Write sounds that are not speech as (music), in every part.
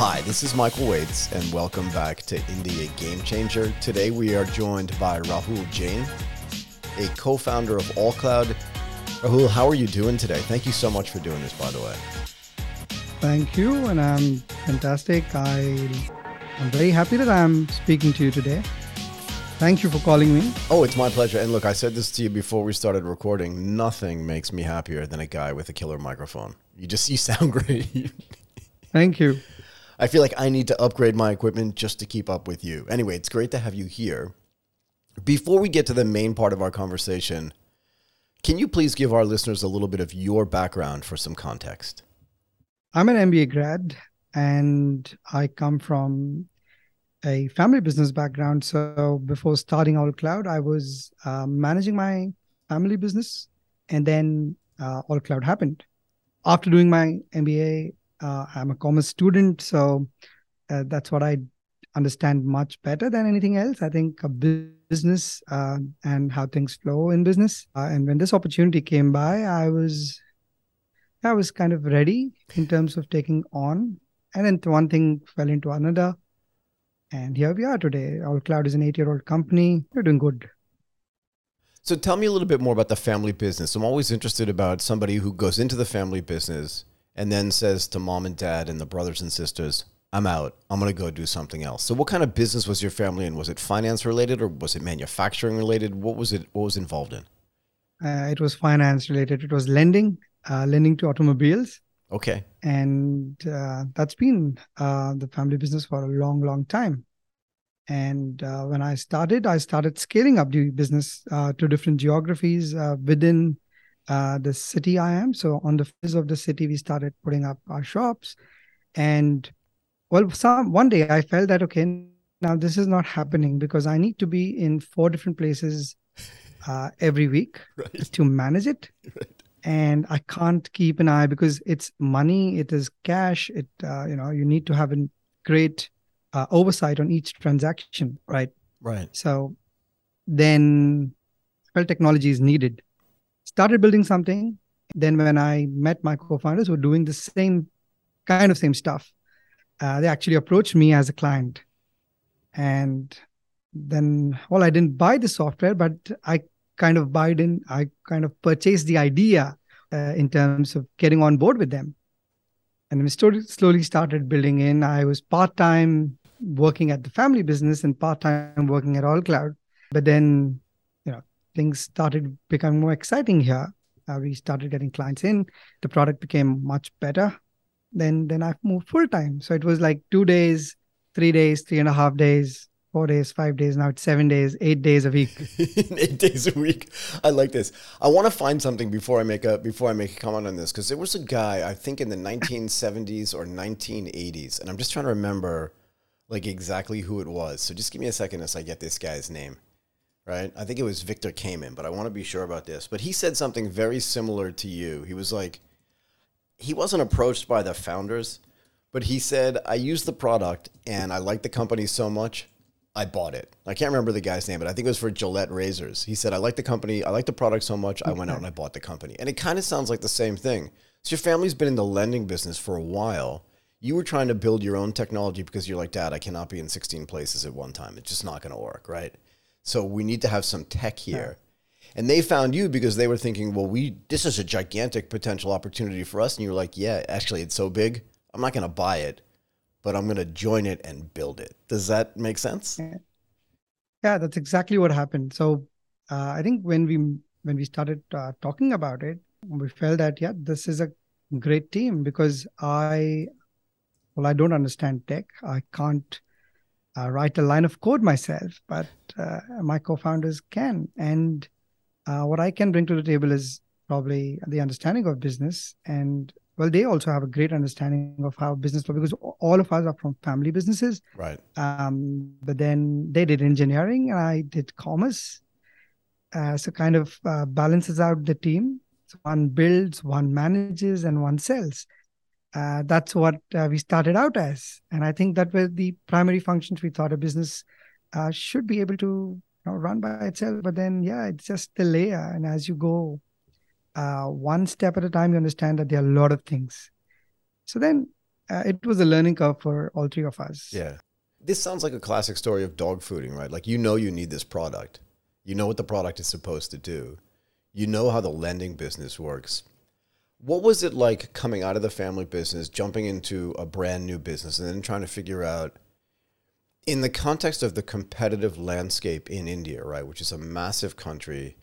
Hi, this is Michael Waitze, and welcome back to India GameChanger. Today we are joined by Rahul Jain, a co founder of AllCloud. Rahul, how are you doing today? Thank you so much for doing this, by the way. Thank you, and I'm fantastic. I, I'm very happy that I'm speaking to you today. Thank you for calling me. Oh, it's my pleasure. And look, I said this to you before we started recording. Nothing makes me happier than a guy with a killer microphone. You just you sound (laughs) great. Thank you. I feel like I need to upgrade my equipment just to keep up with you. Anyway, it's great to have you here. Before we get to the main part of our conversation, can you please give our listeners a little bit of your background for some context? I'm an MBA grad and I come from a family business background. So before starting AllCloud, I was uh, managing my family business and then uh, AllCloud happened. After doing my MBA, uh, I'm a commerce student, so uh, that's what I understand much better than anything else. I think a business uh, and how things flow in business. Uh, and when this opportunity came by, I was I was kind of ready in terms of taking on. And then one thing fell into another. And here we are today. AllCloud is an eight year old company. We're doing good. So tell me a little bit more about the family business. I'm always interested about somebody who goes into the family business and then says to mom and dad and the brothers and sisters, I'm out. I'm going to go do something else. So what kind of business was your family in? Was it finance related or was it manufacturing related? What was it what was involved in? Uh, it was finance related. It was lending, uh, lending to automobiles. Okay. And uh, that's been uh, the family business for a long, long time. And uh, when I started, I started scaling up the business uh, to different geographies within uh, the city I am. So on the face of the city, we started putting up our shops, and well, some one day I felt that okay, now this is not happening because I need to be in four different places uh, every week (laughs) right. to manage it. Right. And I can't keep an eye because it's money, it is cash. It uh, you know you need to have a great uh, oversight on each transaction, right? Right. So then, well, technology is needed started building something. Then when I met my co-founders who were doing the same kind of same stuff, uh, they actually approached me as a client. And then, well, I didn't buy the software, but I kind of bought in, I kind of purchased the idea uh, in terms of getting on board with them. And we slowly, slowly started building in. I was part time working at the family business and part time working at AllCloud. But then things started becoming more exciting here. Uh, we started getting clients in. The product became much better. Then then I moved full time. So it was like two days, three days, three and a half days, four days, five days. Now it's seven days, eight days a week. (laughs) eight days a week. I like this. I want to find something before I make a before I make a comment on this because there was a guy I think in the 1970s or 1980s, and I'm just trying to remember like exactly who it was. So just give me a second as I get this guy's name right? I think it was Victor Kamen, but I want to be sure about this. But he said something very similar to you. He was like, he wasn't approached by the founders, but he said, I used the product and I liked the company so much, I bought it. I can't remember the guy's name, but I think it was for Gillette Razors. He said, I like the company, I like the product so much, I went out and I bought the company. And it kind of sounds like the same thing. So your family's been in the lending business for a while. You were trying to build your own technology because you're like, Dad, I cannot be in 16 places at one time. It's just not going to work, right? So we need to have some tech here. And they found you because they were thinking, well, we this is a gigantic potential opportunity for us. And you were like, yeah, actually, it's so big. I'm not going to buy it, but I'm going to join it and build it. Does that make sense? Yeah, yeah that's exactly what happened. So uh, I think when we when we started uh, talking about it, we felt that yeah, this is a great team because I well, I don't understand tech. I can't uh, write a line of code myself, but uh, my co-founders can. And uh, what I can bring to the table is probably the understanding of business. And well, they also have a great understanding of how business works because all of us are from family businesses. Right. Um, but then they did engineering, and I did commerce. Uh, so kind of uh, balances out the team. So one builds, one manages, and one sells uh, that's what uh, we started out as. And I think that were the primary functions we thought a business uh, should be able to you know, run by itself. But then, yeah, it's just the layer. And as you go uh, one step at a time, you understand that there are a lot of things. So then uh, it was a learning curve for all three of us. Yeah. This sounds like a classic story of dog fooding, right? Like you know you need this product. You know what the product is supposed to do. You know how the lending business works. What was it like coming out of the family business, jumping into a brand new business, and then trying to figure out, in the context of the competitive landscape in India, right, which is a massive country,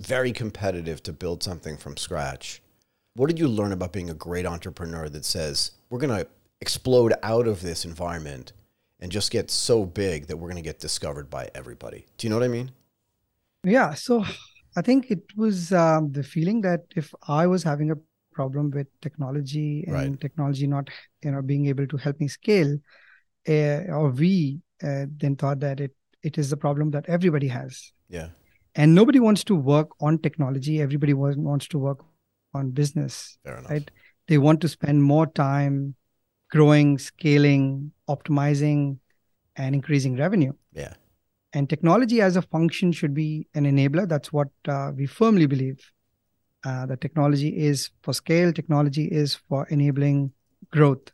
very competitive to build something from scratch. What did you learn about being a great entrepreneur that says, we're going to explode out of this environment and just get so big that we're going to get discovered by everybody? Do you know what I mean? Yeah. So I think it was um, the feeling that if I was having a problem with technology and Right. technology not, you know, being able to help me scale, uh, or we uh, then thought that it it is a problem that everybody has, Yeah. and nobody wants to work on technology. Everybody was, wants to work on business. Fair enough. Right. They want to spend more time growing, scaling, optimizing, and increasing revenue. Yeah. And technology as a function should be an enabler. That's what uh, we firmly believe. Uh, that technology is for scale, technology is for enabling growth.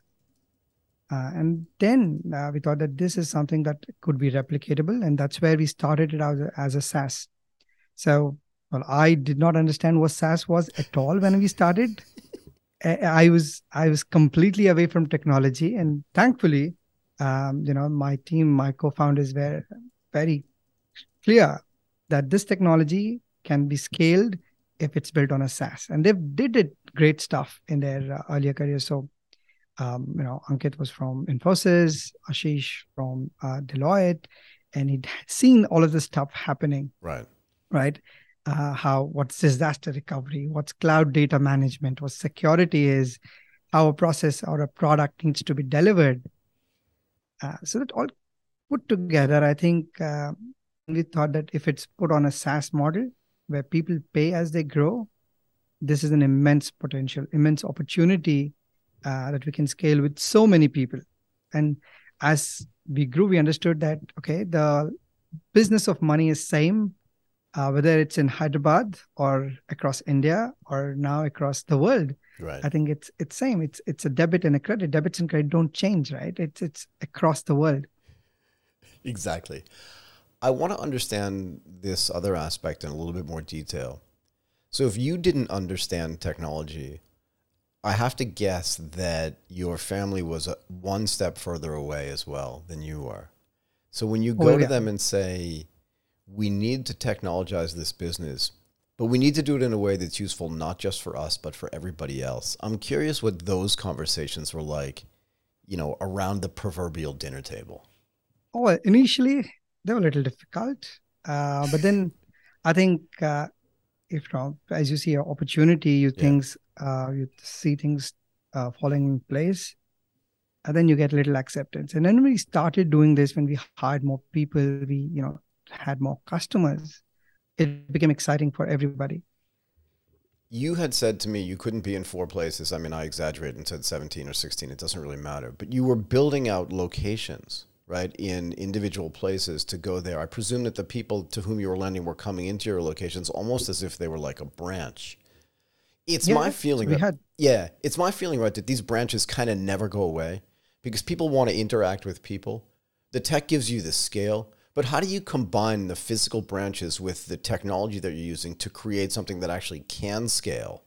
Uh, and then uh, we thought that this is something that could be replicatable. And that's where we started it a, as a SaaS. So, well, I did not understand what SaaS was at all when we started. I I was I was completely away from technology, and thankfully, um, you know, my team, my co-founders were very clear that this technology can be scaled if it's built on a SaaS, and they did it great stuff in their uh, earlier careers. So, um, you know, Ankit was from Infosys, Ashish from uh, Deloitte, and he'd seen all of this stuff happening Right. right? Uh, how what's disaster recovery, what's cloud data management, what security is, how a process or a product needs to be delivered. Uh, so that all put together, I think uh, we thought that if it's put on a SaaS model where people pay as they grow, this is an immense potential, immense opportunity uh, that we can scale with so many people. And as we grew, we understood that okay, the business of money is same uh, whether it's in Hyderabad or across India or now across the world. Right. I think it's it's same. It's it's a debit and a credit. Debits and credit don't change, right? It's it's across the world. Exactly. I want to understand this other aspect in a little bit more detail. So, if you didn't understand technology, I have to guess that your family was a, one step further away as well than you are. So, when you oh, go Oh, to them and say, we need to technologize this business, but we need to do it in a way that's useful not just for us, but for everybody else, I'm curious what those conversations were like, you know, around the proverbial dinner table. Oh, initially they were a little difficult, uh, but then I think uh, if you know, as you see an opportunity, you Yeah. things uh, you see things uh, falling in place, and then you get a little acceptance. And then we started doing this when we hired more people, we you know had more customers. It became exciting for everybody. You had said to me you couldn't be in four places. I mean, I exaggerated and said 17 or 16. It doesn't really matter. But you were building out locations, right, in individual places to go there. I presume that the people to whom you were lending were coming into your locations almost as if they were like a branch. It's my feeling we that, had yeah, it's my feeling, right, that these branches kind of never go away because people want to interact with people. The tech gives you the scale, but how do you combine the physical branches with the technology that you're using to create something that actually can scale?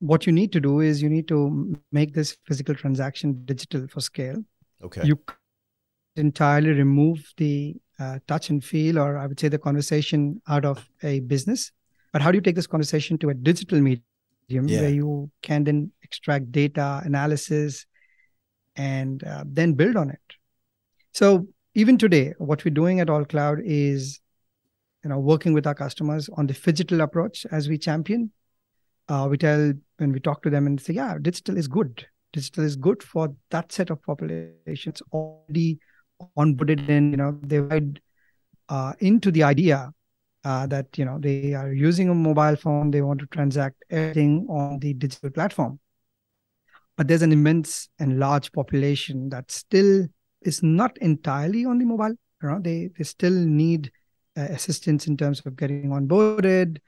what you need to do is you need to make this physical transaction digital for scale. Okay. You entirely remove the uh, touch and feel, or I would say the conversation out of a business. But how do you take this conversation to a digital medium Yeah. where you can then extract data analysis and uh, then build on it? So even today, what we're doing at AllCloud is, you know, working with our customers on the digital approach as we champion. Uh, we tell when we talk to them and say, yeah, digital is good. Digital is good for that set of populations already onboarded and you know they went uh, into the idea uh, that you know they are using a mobile phone they want to transact everything on the digital platform. But there's an immense and large population that still is not entirely on the mobile you know they they still need uh, assistance in terms of getting onboarded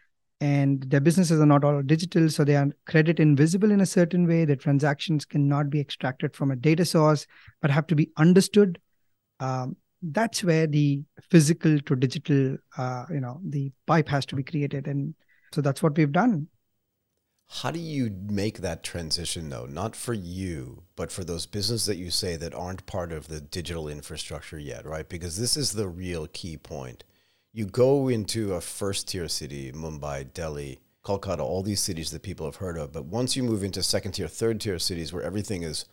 and their businesses are not all digital so they are credit invisible in a certain way the transactions cannot be extracted from a data source but have to be understood um, that's where the physical to digital uh, you know the pipe has to be created. And so that's what we've done. How do you make that transition though? Not for you but for those businesses that you say that aren't part of the digital infrastructure yet right? Because this is the real key point. You go into a first tier city mumbai delhi kolkata all these cities that people have heard of. But once you move into second tier third tier cities where everything is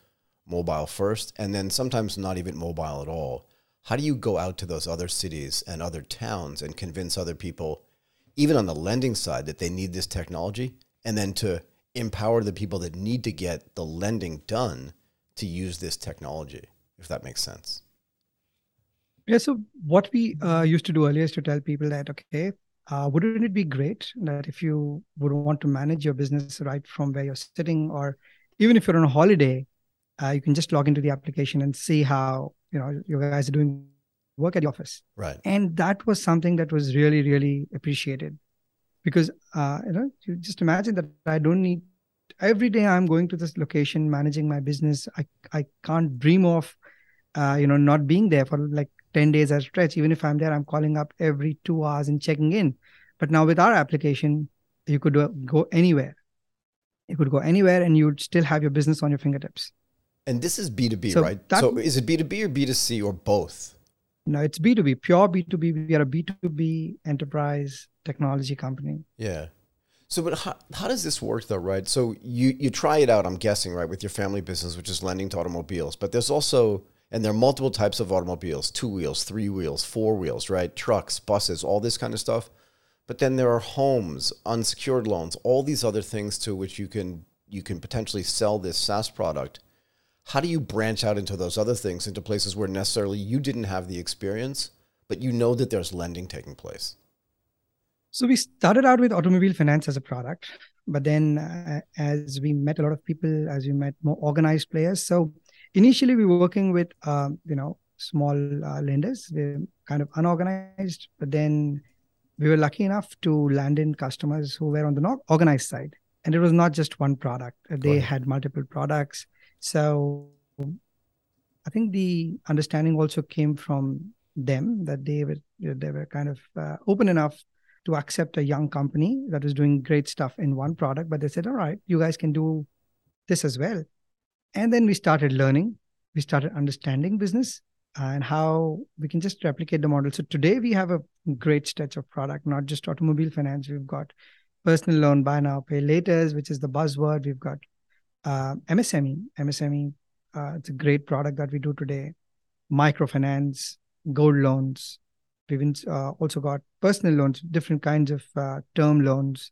mobile first and then sometimes not even mobile at all how do you go out to those other cities and other towns and convince other people, even on the lending side, that they need this technology, and then to empower the people that need to get the lending done to use this technology, if that makes sense? Yeah. So what we uh, used to do earlier is to tell people that okay, uh, wouldn't it be great that if you would want to manage your business right from where you're sitting, or even if you're on a holiday, uh, you can just log into the application and see how you know you guys are doing work at the office. Right. And that was something that was really really appreciated because uh, you know you just imagine that i don't need every day i'm going to this location managing my business i i can't dream of uh, you know not being there for like 10 days at a stretch. Even if i'm there i'm calling up every two hours and checking in. But now with our application you could go anywhere. You could go anywhere and you'd still have your business on your fingertips and this is B2B, so right? That, so is it B2B or B2C or both? No, it's B2B, pure B2B. We are a B2B enterprise technology company. Yeah. So, but how, how does this work though, right? So you, you try it out, I'm guessing, right, with your family business, which is lending to automobiles, but there's also, and there are multiple types of automobiles, two wheels, three wheels, four wheels, right? Trucks, buses, all this kind of stuff. But then there are homes, unsecured loans, all these other things to which you can, you can potentially sell this SaaS product how do you branch out into those other things into places where necessarily you didn't have the experience but you know that there's lending taking place? So we started out with automobile finance as a product but then uh, as we met a lot of people as we met more organized players. So initially we were working with um, you know small uh, lenders. They're kind of unorganized but then we were lucky enough to land in customers who were on the organized side. And it was not just one product. They had multiple products so I think the understanding also came from them that they were they were kind of uh, open enough to accept a young company that was doing great stuff in one product, but they said, "All right, you guys can do this as well." And then we started learning, we started understanding business and how we can just replicate the model. So today we have a great stretch of product, not just automobile finance. We've got personal loan, buy now, pay later, which is the buzzword. We've got uh, MSME. MSME, uh, it's a great product that we do today. Microfinance, gold loans. We've uh, also got personal loans, different kinds of uh, term loans,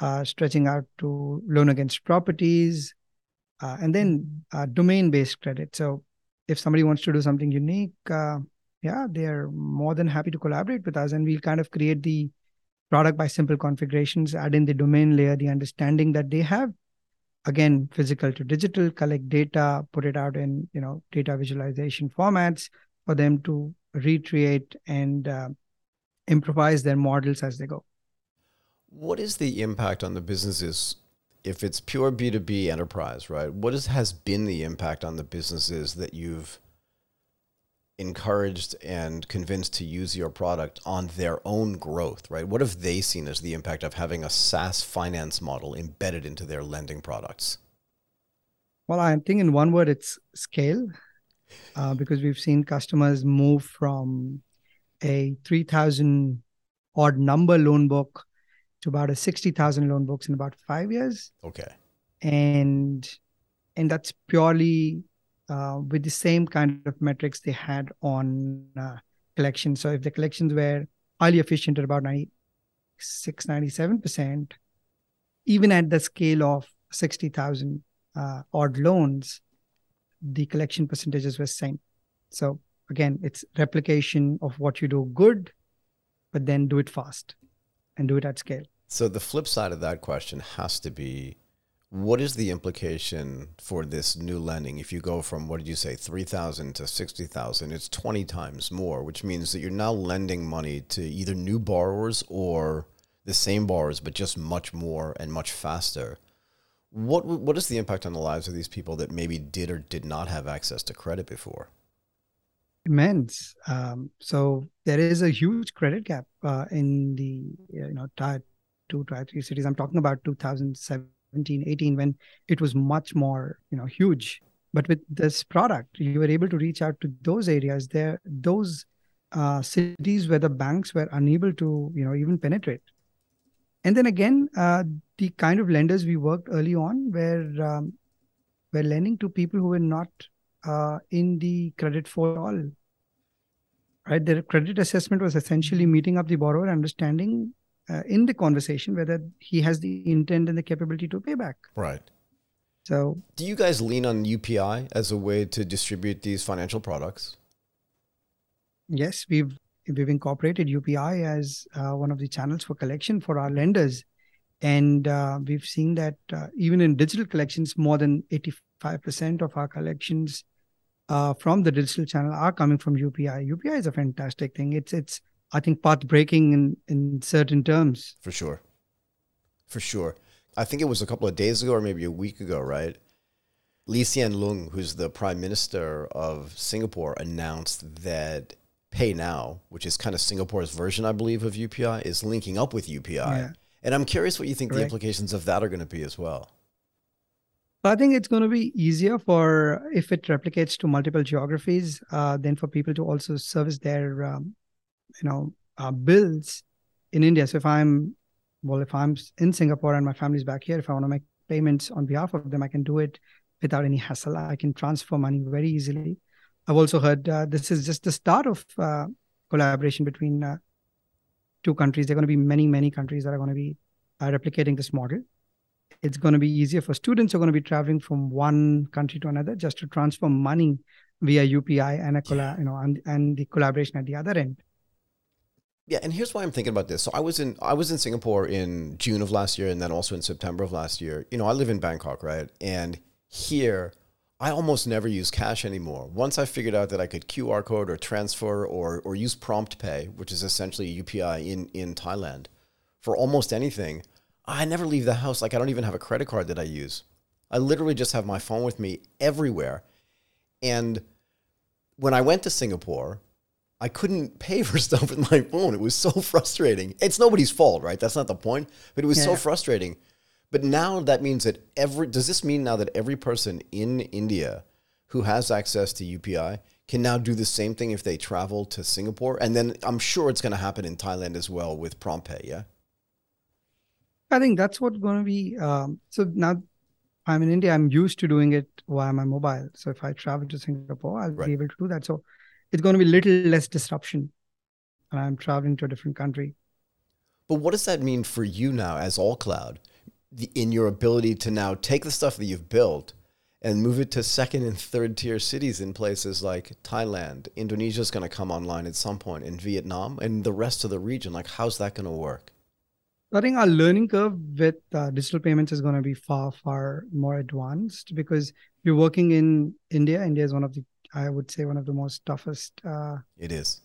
uh, stretching out to loan against properties, uh, and then domain-based credit. So, if somebody wants to do something unique, yeah, they're more than happy to collaborate with us, and we'll kind of create the product by simple configurations, add in the domain layer, the understanding that they have, again physical to digital collect data put it out in you know data visualization formats for them to recreate and uh, improvise their models as they go. What is the impact on the businesses if it's pure b2b enterprise right? What is, has been the impact on the businesses that you've encouraged and convinced to use your product on their own growth, right? What have they seen as the impact of having a SaaS finance model embedded into their lending products? Well, I think in one word, it's scale, uh, because we've seen customers move from a 3,000 odd number loan book to about a 60,000 loan books in about five years. Okay. And and that's purely uh, with the same kind of metrics they had on uh, collections. So if the collections were highly efficient at about 96, 97%, even at the scale of 60,000 uh, odd loans, the collection percentages were same. So again, it's replication of what you do good, but then do it fast and do it at scale. So the flip side of that question has to be what is the implication for this new lending if you go from what did you say 3000 to 60000 it's 20 times more which means that you're now lending money to either new borrowers or the same borrowers, but just much more and much faster. What what is the impact on the lives of these people that maybe did or did not have access to credit before? Immense. Um, so there is a huge credit gap uh, in the you know tier two, tier three cities. I'm talking about 2017, 18, when it was much more you know huge. But with this product, you were able to reach out to those areas. There, those uh, cities where the banks were unable to you know even penetrate and then again uh, the kind of lenders we worked early on were um, were lending to people who were not uh, in the credit for all right their credit assessment was essentially meeting up the borrower understanding uh, in the conversation whether he has the intent and the capability to pay back right so do you guys lean on upi as a way to distribute these financial products yes we've we've incorporated UPI as uh, one of the channels for collection for our lenders. And uh, we've seen that uh, even in digital collections, more than 85% of our collections uh, from the digital channel are coming from UPI. UPI is a fantastic thing. It's, it's I think, path breaking in, in certain terms. For sure. For sure. I think it was a couple of days ago or maybe a week ago, right? Lee Hsien Loong, who's the prime minister of Singapore, announced that PayNow, which is kind of Singapore's version, I believe, of UPI, is linking up with UPI. Yeah. And I'm curious what you think Correct. the implications of that are going to be as well. I think it's going to be easier for if it replicates to multiple geographies, uh, then for people to also service their, um, you know, uh, bills in India. So if I'm, well, if I'm in Singapore and my family's back here, if I want to make payments on behalf of them, I can do it without any hassle. I can transfer money very easily. I've also heard uh, this is just the start of uh, collaboration between uh, two countries. There are going to be many, many countries that are going to be uh, replicating this model. It's going to be easier for students who are going to be traveling from one country to another just to transfer money via UPI and a colla- you know and, and the collaboration at the other end. Yeah, and here's why I'm thinking about this. So I was in I was in Singapore in June of last year, and then also in September of last year. You know, I live in Bangkok, right? And here I almost never use cash anymore. Once I figured out that I could QR code or transfer or, or use PromptPay, which is essentially UPI in, in Thailand, for almost anything, I never leave the house. Like I don't even have a credit card that I use. I literally just have my phone with me everywhere. And when I went to Singapore, I couldn't pay for (laughs) stuff with my phone. It was so frustrating. It's nobody's fault, right? That's not the point. But it was yeah. so frustrating but now that means that every does this mean now that every person in India who has access to UPI can now do the same thing if they travel to Singapore? And then I'm sure it's going to happen in Thailand as well with PromptPay, yeah? I think that's what's going to be. Um, so now I'm in India, I'm used to doing it via my mobile. So if I travel to Singapore, I'll right. be able to do that. So it's going to be little less disruption. And I'm traveling to a different country. But what does that mean for you now as AllCloud? in your ability to now take the stuff that you've built and move it to second and third tier cities in places like Thailand. Indonesia is going to come online at some point in Vietnam and the rest of the region. Like, how's that going to work? I think our learning curve with uh, digital payments is going to be far, far more advanced because you're working in India. India is one of the, I would say, one of the most toughest. Uh, it is.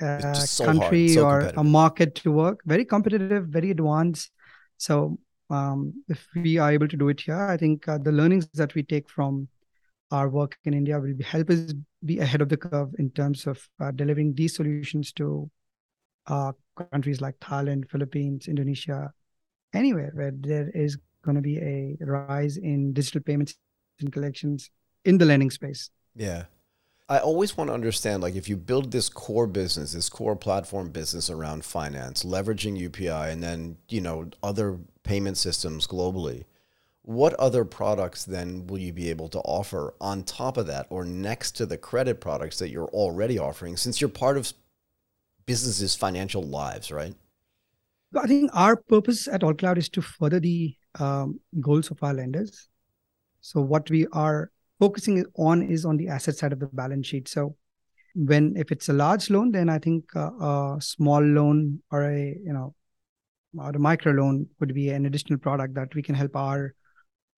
Uh, so country so or a market to work. Very competitive, very advanced. So um, if we are able to do it here, I think uh, the learnings that we take from our work in India will be, help us be ahead of the curve in terms of uh, delivering these solutions to uh, countries like Thailand, Philippines, Indonesia, anywhere where there is going to be a rise in digital payments and collections in the lending space. Yeah. I always want to understand like if you build this core business, this core platform business around finance, leveraging UPI and then, you know, other payment systems globally, what other products then will you be able to offer on top of that or next to the credit products that you're already offering since you're part of businesses' financial lives, right? I think our purpose at AllCloud is to further the um, goals of our lenders. So what we are focusing on is on the asset side of the balance sheet. So when if it's a large loan, then I think uh, a small loan or a you know or a micro loan would be an additional product that we can help our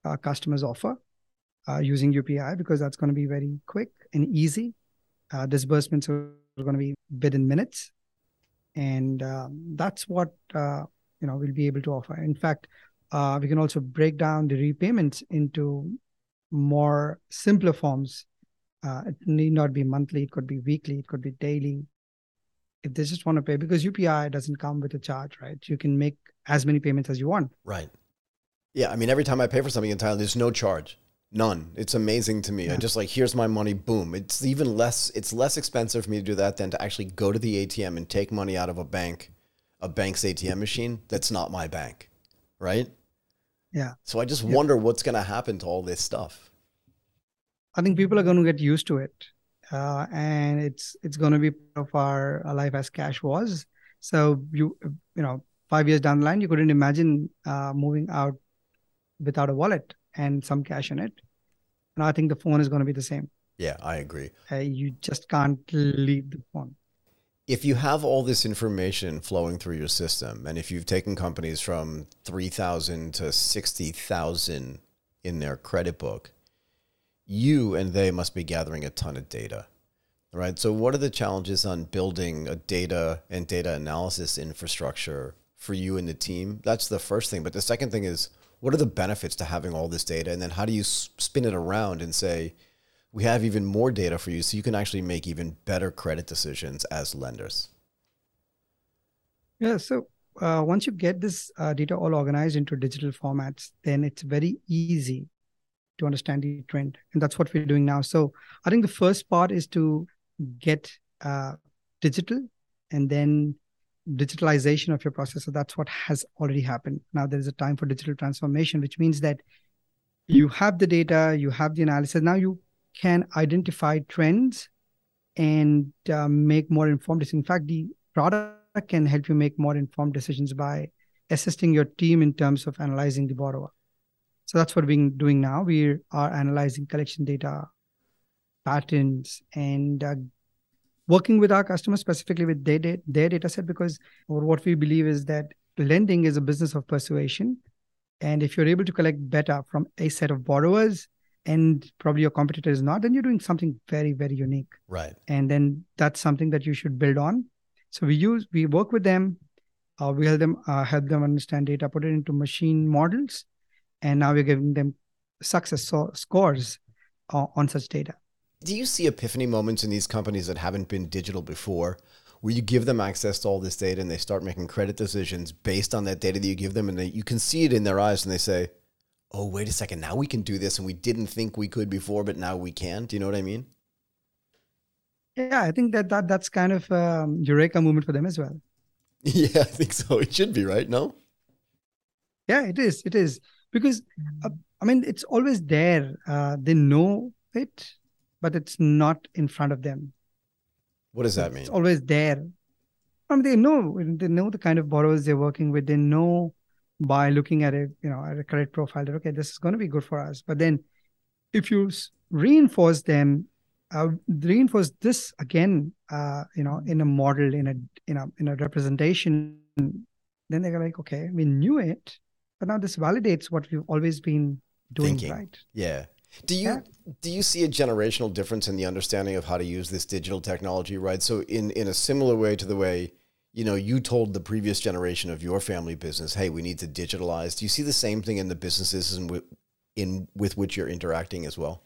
uh, customers offer uh, using UPI because that's going to be very quick and easy. Uh, disbursements are going to be within minutes, and um, that's what uh, you know we'll be able to offer. In fact, uh, we can also break down the repayments into more simpler forms. Uh, it need not be monthly; it could be weekly, it could be daily. If they just want to pay, because UPI doesn't come with a charge, right? You can make as many payments as you want. Right. Yeah, I mean, every time I pay for something in Thailand, there's no charge. None. It's amazing to me. Yeah. I just like here's my money, boom. It's even less it's less expensive for me to do that than to actually go to the ATM and take money out of a bank, a bank's ATM machine that's not my bank. Right? Yeah. So I just yeah. wonder what's going to happen to all this stuff. I think people are going to get used to it. Uh, and it's it's going to be part of our, life as cash was. So you you know, 5 years down the line you couldn't imagine uh, moving out without a wallet and some cash in it. And I think the phone is going to be the same. Yeah, I agree. Uh, you just can't leave the phone. If you have all this information flowing through your system, and if you've taken companies from 3,000 to 60,000 in their credit book, you and they must be gathering a ton of data, right? So, what are the challenges on building a data and data analysis infrastructure for you and the team? That's the first thing. But the second thing is, what are the benefits to having all this data? And then how do you spin it around and say, we have even more data for you so you can actually make even better credit decisions as lenders? Yeah. So uh, once you get this uh, data all organized into digital formats, then it's very easy to understand the trend. And that's what we're doing now. So I think the first part is to get uh, digital and then digitalization of your process. So that's what has already happened. Now there is a time for digital transformation, which means that you have the data, you have the analysis. Now you can identify trends and uh, make more informed decisions. In fact, the product can help you make more informed decisions by assisting your team in terms of analyzing the borrower. So that's what we're doing now. We are analyzing collection data, patterns, and uh, working with our customers specifically with their, their data set because what we believe is that lending is a business of persuasion and if you're able to collect better from a set of borrowers and probably your competitor is not then you're doing something very very unique. Right. And then that's something that you should build on. So we use we work with them uh, we help them uh, help them understand data put it into machine models and now we're giving them success so- scores uh, on such data. Do you see epiphany moments in these companies that haven't been digital before where you give them access to all this data and they start making credit decisions based on that data that you give them and they, you can see it in their eyes and they say oh wait a second now we can do this and we didn't think we could before but now we can do you know what i mean yeah i think that, that that's kind of a um, eureka moment for them as well (laughs) yeah i think so it should be right no yeah it is it is because uh, i mean it's always there uh, they know it but it's not in front of them. What does that mean? It's always there. I mean, they know they know the kind of borrowers they're working with. They know by looking at it, you know, at a credit profile that okay, this is going to be good for us. But then, if you reinforce them, uh, reinforce this again, uh, you know, in a model, in a in a in a representation, then they're like, okay, we knew it, but now this validates what we've always been doing, Thinking. right? Yeah. Do you yeah. do you see a generational difference in the understanding of how to use this digital technology, right? So in in a similar way to the way you know you told the previous generation of your family business, "Hey, we need to digitalize." Do you see the same thing in the businesses in with, in with which you're interacting as well?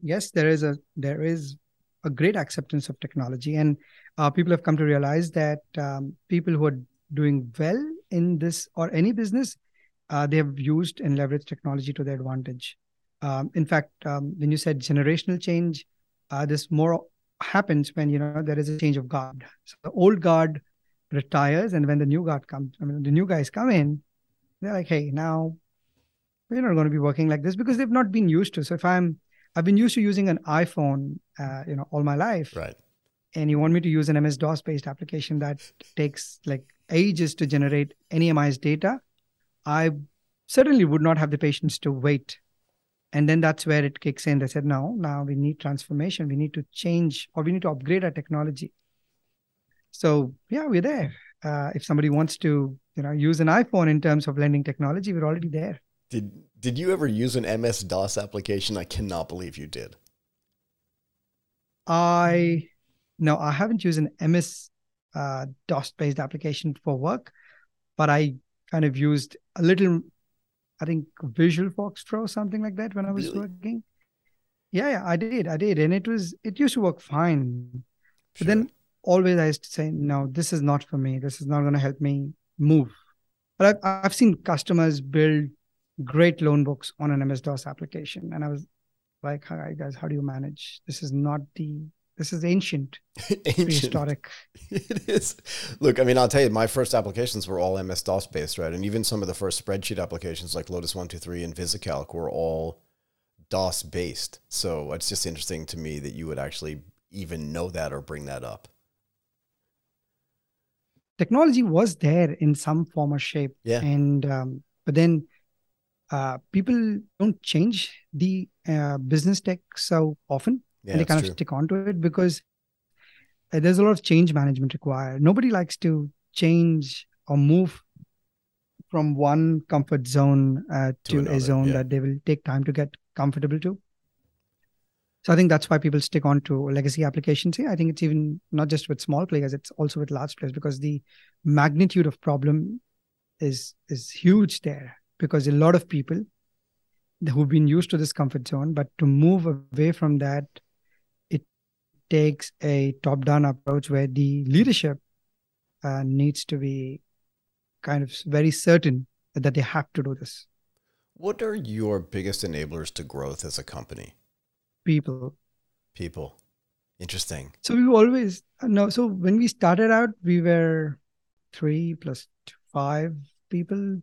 Yes, there is a there is a great acceptance of technology, and uh, people have come to realize that um, people who are doing well in this or any business uh, they have used and leveraged technology to their advantage. Um, in fact, um, when you said generational change, uh, this more happens when you know there is a change of guard. So the old guard retires, and when the new guard comes, I mean, the new guys come in, they're like, "Hey, now we're not going to be working like this because they've not been used to." So if I'm, I've been used to using an iPhone, uh, you know, all my life, right? And you want me to use an MS DOS based application that takes like ages to generate NMI's data I certainly would not have the patience to wait. And then that's where it kicks in. They said, no, now we need transformation. We need to change or we need to upgrade our technology. So yeah, we're there. Uh, if somebody wants to, you know, use an iPhone in terms of lending technology, we're already there. Did Did you ever use an MS DOS application? I cannot believe you did. I no, I haven't used an MS uh, DOS based application for work, but I kind of used a little, I think Visual FoxPro, something like that when I was really? working. Yeah, yeah, I did, I did, and it was it used to work fine. Sure. But then always I used to say, no, this is not for me. This is not going to help me move. But I've I've seen customers build great loan books on an MS DOS application, and I was like, hi guys, how do you manage? This is not the this is ancient, (laughs) ancient. historic. (laughs) It is. Look, I mean, I'll tell you, my first applications were all MS DOS based, right? And even some of the first spreadsheet applications like Lotus One Two Three and VisiCalc were all DOS based. So it's just interesting to me that you would actually even know that or bring that up. Technology was there in some form or shape, yeah. And um, but then uh, people don't change the uh, business tech so often yeah, and they kind of true. stick onto it because uh, there's a lot of change management required. Nobody likes to change or move from one comfort zone uh, to, to another, a zone yeah. that they will take time to get comfortable to. So I think that's why people stick on to legacy applications here. I think it's even not just with small players; it's also with large players because the magnitude of problem is is huge there. Because a lot of people who've been used to this comfort zone, but to move away from that takes a top down approach where the leadership uh, needs to be kind of very certain that they have to do this. What are your biggest enablers to growth as a company? People. People. Interesting. So we always no. So when we started out, we were three plus five people,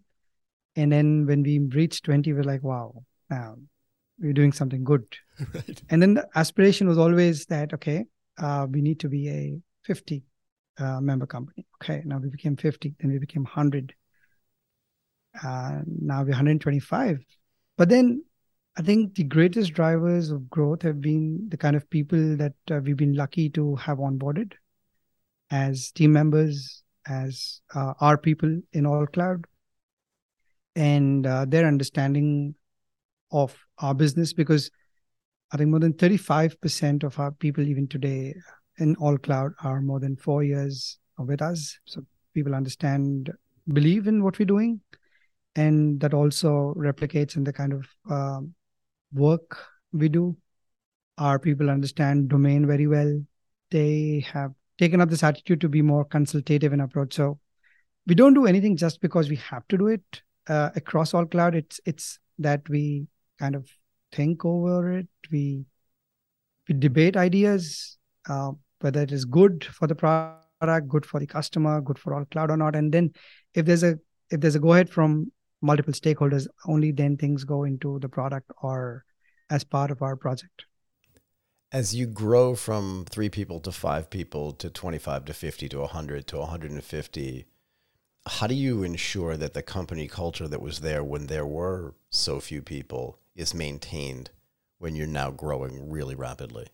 and then when we reached twenty, we're like, wow, um, we're doing something good. (laughs) right. And then the aspiration was always that, okay, uh, we need to be a 50 uh, member company. Okay, now we became 50, then we became 100. Uh, now we're 125. But then I think the greatest drivers of growth have been the kind of people that uh, we've been lucky to have onboarded as team members, as uh, our people in AllCloud, and uh, their understanding of our business because I think more than 35% of our people, even today in AllCloud, are more than four years with us. So people understand, believe in what we're doing. And that also replicates in the kind of uh, work we do. Our people understand domain very well. They have taken up this attitude to be more consultative in approach. So we don't do anything just because we have to do it uh, across AllCloud. It's it's that we kind of think over it. We we debate ideas, uh, whether it is good for the product, good for the customer, good for AllCloud or not. And then if there's a if there's a go ahead from multiple stakeholders, only then things go into the product or as part of our project. As you grow from three people to five people to 25 to 50 to 100 to 150, how do you ensure that the company culture that was there when there were so few people is maintained when you're now growing really rapidly?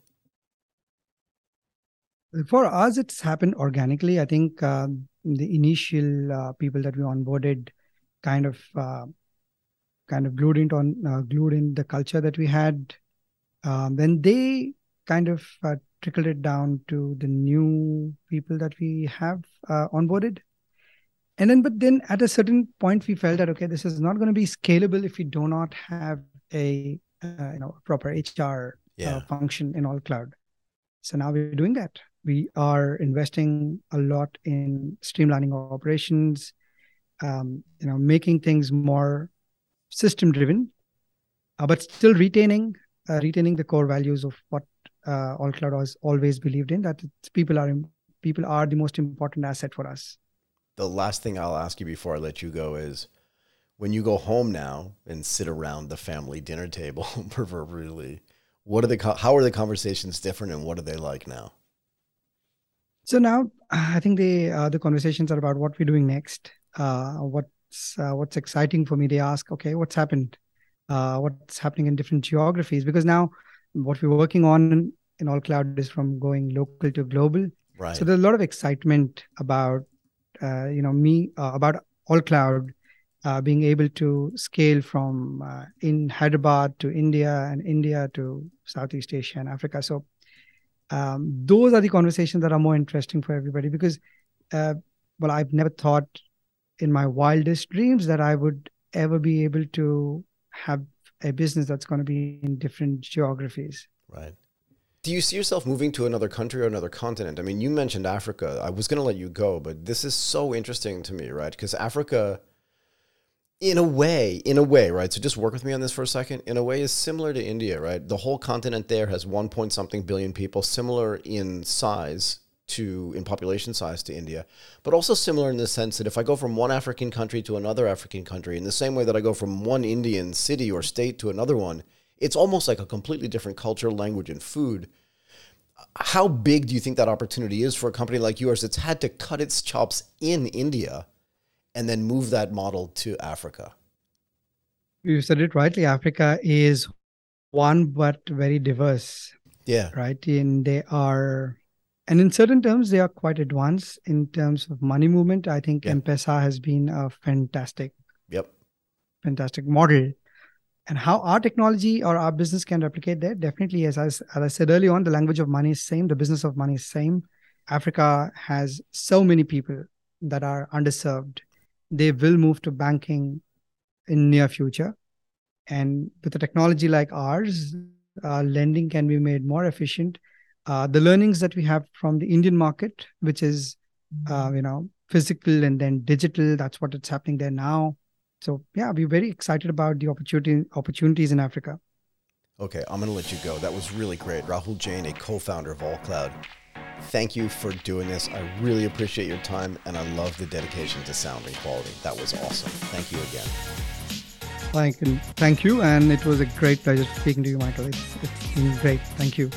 For us, it's happened organically. I think uh, the initial uh, people that we onboarded kind of uh, kind of glued into on uh, glued in the culture that we had. Um, then they kind of uh, trickled it down to the new people that we have uh, onboarded and then but then at a certain point we felt that okay this is not going to be scalable if we do not have a uh, you know proper hr uh, yeah. uh, function in AllCloud. So now we're doing that. We are investing a lot in streamlining operations um, you know making things more system driven uh, but still retaining uh, retaining the core values of what uh, AllCloud has always believed in that people are people are the most important asset for us. The last thing I'll ask you before I let you go is when you go home now and sit around the family dinner table (laughs) proverbially, what are the how are the conversations different and what are they like now? So now I think the uh, the conversations are about what we're doing next. Uh, what's uh, what's exciting for me? They ask, okay, what's happened? Uh, what's happening in different geographies? Because now what we're working on in AllCloud is from going local to global. Right. So there's a lot of excitement about uh, you know me uh, about AllCloud uh, being able to scale from uh, in Hyderabad to India and India to Southeast Asia and Africa. So um, those are the conversations that are more interesting for everybody because uh, well, I've never thought in my wildest dreams that I would ever be able to have a business that's going to be in different geographies. Right. Do you see yourself moving to another country or another continent? I mean, you mentioned Africa. I was going to let you go, but this is so interesting to me, right? Because Africa, in a way, in a way, right? So just work with me on this for a second. In a way, is similar to India, right? The whole continent there has one point something billion people, similar in size to in population size to India, but also similar in the sense that if I go from one African country to another African country, in the same way that I go from one Indian city or state to another one, it's almost like a completely different culture, language, and food. How big do you think that opportunity is for a company like yours that's had to cut its chops in India and then move that model to Africa? You said it rightly. Africa is one, but very diverse. Yeah. Right. And they are and in certain terms, they are quite advanced in terms of money movement. I think yeah. M-Pesa has been a fantastic, yep, fantastic model. And how our technology or our business can replicate that, definitely, as I, as I said early on, the language of money is same, the business of money is same. Africa has so many people that are underserved. They will move to banking in near future. And with a technology like ours, uh, lending can be made more efficient uh, the learnings that we have from the Indian market, which is uh, you know physical and then digital. That's what it's happening there now. So yeah, we're very excited about the opportunity opportunities in Africa. Okay, I'm gonna let you go. That was really great, Rahul Jain, a co-founder of AllCloud. Thank you for doing this. I really appreciate your time, and I love the dedication to sound and quality. That was awesome. Thank you again. Thank you, thank you, and it was a great pleasure speaking to you, Michael. It's, it's been great. Thank you.